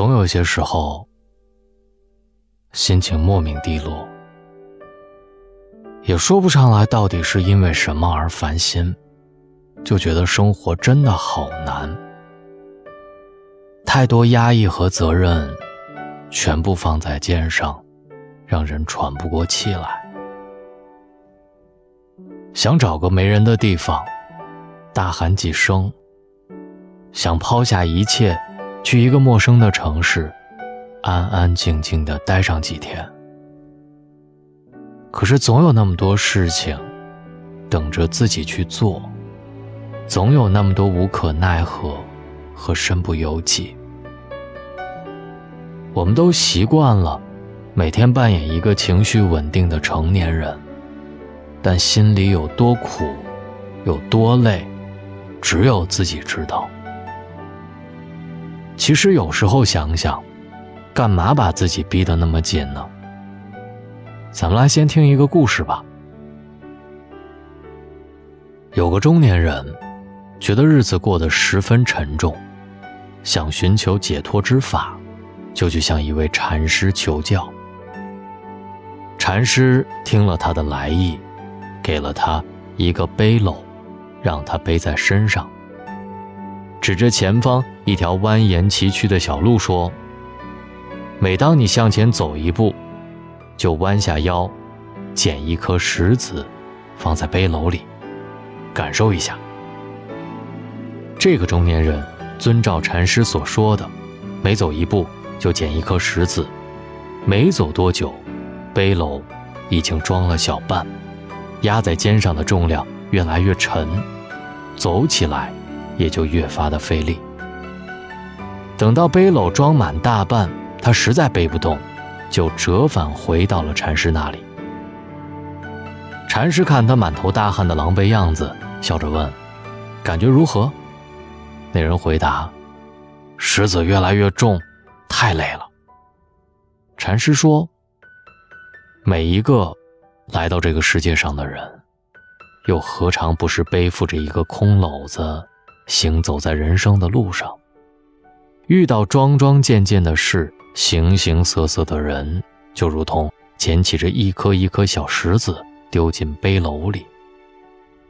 总有些时候，心情莫名低落，也说不上来到底是因为什么而烦心，就觉得生活真的好难，太多压抑和责任，全部放在肩上，让人喘不过气来。想找个没人的地方，大喊几声，想抛下一切。去一个陌生的城市，安安静静的待上几天。可是总有那么多事情，等着自己去做，总有那么多无可奈何和身不由己。我们都习惯了每天扮演一个情绪稳定的成年人，但心里有多苦，有多累，只有自己知道。其实有时候想想，干嘛把自己逼得那么紧呢？咱们来先听一个故事吧。有个中年人，觉得日子过得十分沉重，想寻求解脱之法，就去向一位禅师求教。禅师听了他的来意，给了他一个背篓，让他背在身上。指着前方一条蜿蜒崎岖的小路说：“每当你向前走一步，就弯下腰，捡一颗石子，放在背篓里，感受一下。”这个中年人遵照禅师所说的，每走一步就捡一颗石子，没走多久，背篓已经装了小半，压在肩上的重量越来越沉，走起来。也就越发的费力。等到背篓装满大半，他实在背不动，就折返回到了禅师那里。禅师看他满头大汗的狼狈样子，笑着问：“感觉如何？”那人回答：“石子越来越重，太累了。”禅师说：“每一个来到这个世界上的人，又何尝不是背负着一个空篓子？”行走在人生的路上，遇到桩桩件件的事，形形色色的人，就如同捡起这一颗一颗小石子丢进背篓里。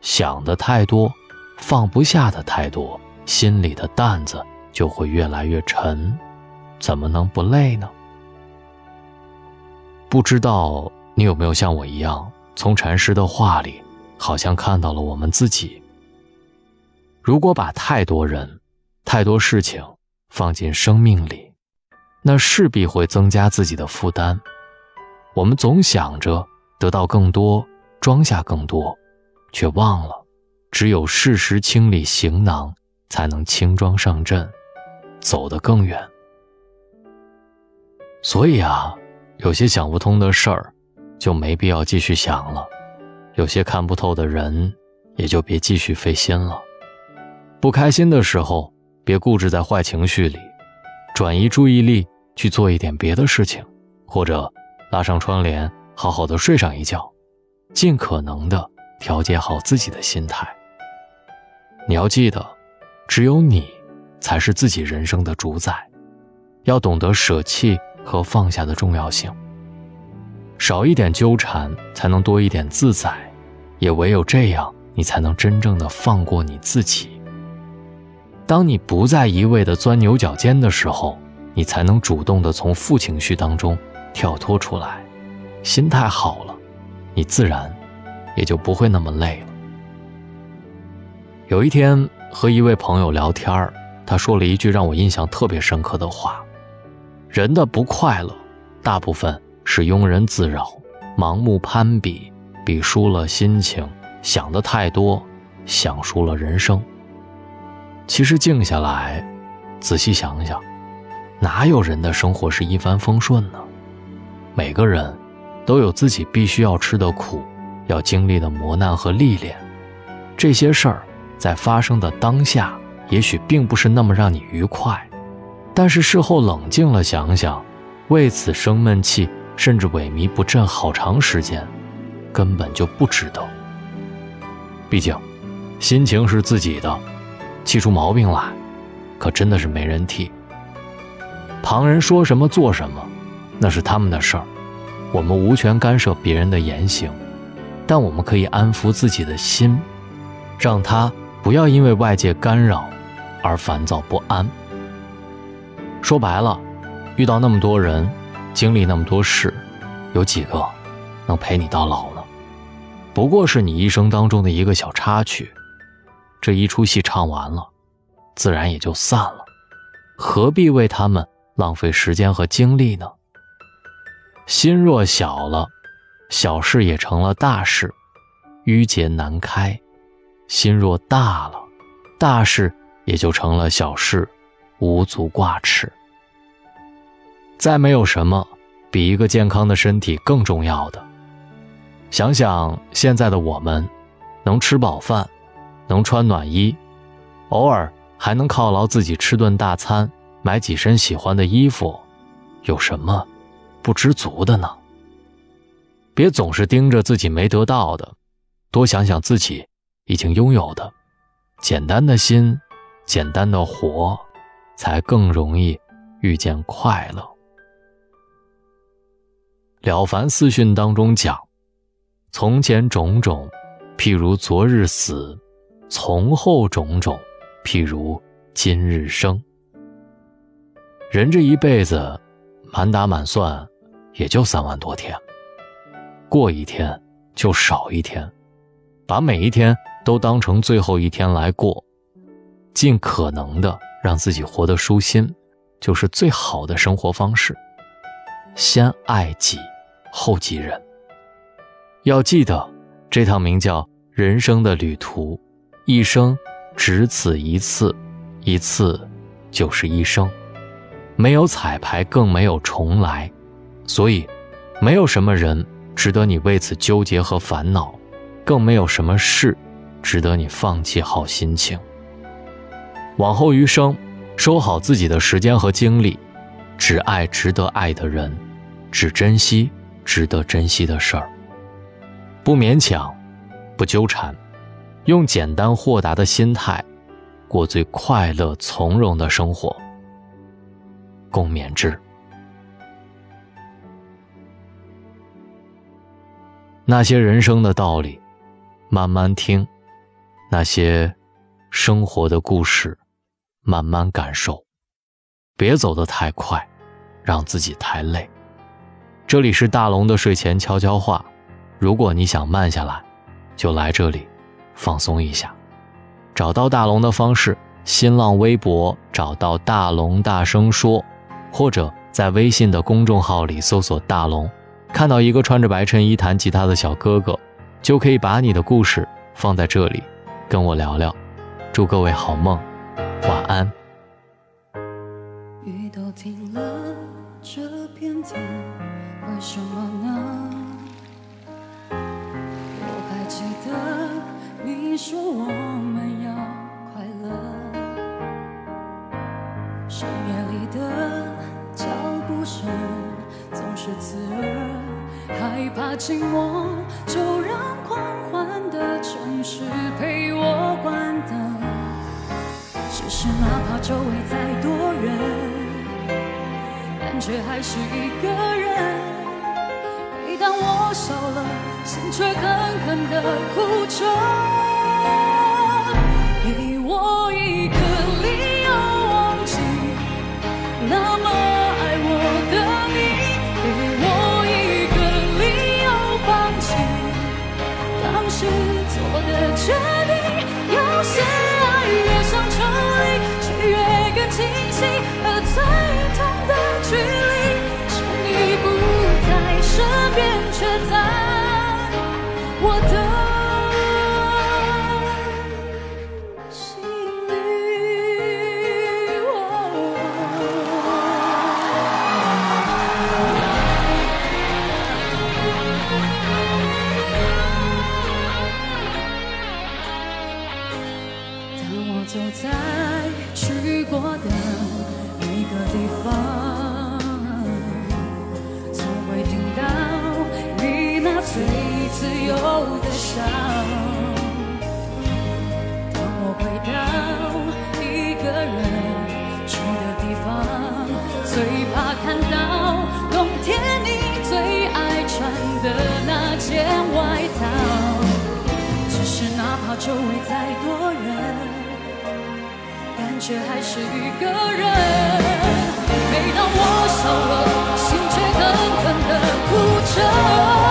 想的太多，放不下的太多，心里的担子就会越来越沉，怎么能不累呢？不知道你有没有像我一样，从禅师的话里，好像看到了我们自己。如果把太多人、太多事情放进生命里，那势必会增加自己的负担。我们总想着得到更多、装下更多，却忘了，只有适时清理行囊，才能轻装上阵，走得更远。所以啊，有些想不通的事儿，就没必要继续想了；有些看不透的人，也就别继续费心了。不开心的时候，别固执在坏情绪里，转移注意力去做一点别的事情，或者拉上窗帘，好好的睡上一觉，尽可能的调节好自己的心态。你要记得，只有你才是自己人生的主宰，要懂得舍弃和放下的重要性。少一点纠缠，才能多一点自在，也唯有这样，你才能真正的放过你自己。当你不再一味的钻牛角尖的时候，你才能主动的从负情绪当中跳脱出来，心态好了，你自然也就不会那么累了。有一天和一位朋友聊天他说了一句让我印象特别深刻的话：人的不快乐，大部分是庸人自扰、盲目攀比，比输了心情，想的太多，想输了人生。其实静下来，仔细想想，哪有人的生活是一帆风顺呢？每个人都有自己必须要吃的苦，要经历的磨难和历练。这些事儿在发生的当下，也许并不是那么让你愉快，但是事后冷静了想想，为此生闷气，甚至萎靡不振好长时间，根本就不值得。毕竟，心情是自己的。气出毛病来，可真的是没人替。旁人说什么做什么，那是他们的事儿，我们无权干涉别人的言行，但我们可以安抚自己的心，让他不要因为外界干扰而烦躁不安。说白了，遇到那么多人，经历那么多事，有几个能陪你到老呢？不过是你一生当中的一个小插曲，这一出戏唱完了，自然也就散了，何必为他们？浪费时间和精力呢？心若小了，小事也成了大事，郁结难开；心若大了，大事也就成了小事，无足挂齿。再没有什么比一个健康的身体更重要的。想想现在的我们，能吃饱饭，能穿暖衣，偶尔还能犒劳自己吃顿大餐。买几身喜欢的衣服，有什么不知足的呢？别总是盯着自己没得到的，多想想自己已经拥有的。简单的心，简单的活，才更容易遇见快乐。了凡四训当中讲：“从前种种，譬如昨日死；从后种种，譬如今日生。”人这一辈子，满打满算，也就三万多天。过一天就少一天，把每一天都当成最后一天来过，尽可能的让自己活得舒心，就是最好的生活方式。先爱己，后及人。要记得，这趟名叫人生的旅途，一生只此一次，一次就是一生。没有彩排，更没有重来，所以，没有什么人值得你为此纠结和烦恼，更没有什么事值得你放弃好心情。往后余生，收好自己的时间和精力，只爱值得爱的人，只珍惜值得珍惜的事儿。不勉强，不纠缠，用简单豁达的心态，过最快乐从容的生活。共勉之。那些人生的道理，慢慢听；那些生活的故事，慢慢感受。别走得太快，让自己太累。这里是大龙的睡前悄悄话。如果你想慢下来，就来这里放松一下。找到大龙的方式：新浪微博找到大龙，大声说。或者在微信的公众号里搜索“大龙”，看到一个穿着白衬衣弹吉他的小哥哥，就可以把你的故事放在这里，跟我聊聊。祝各位好梦，晚安。雨都停了，这片天你说我们要快乐，深夜里的。脚步声总是刺耳，害怕寂寞，就让狂欢的城市陪我关灯。只是哪怕周围再多人，感觉还是一个人。每当我笑了，心却狠狠地哭着。Bye. 却还是一个人。每当我笑了，心却狠狠地哭着。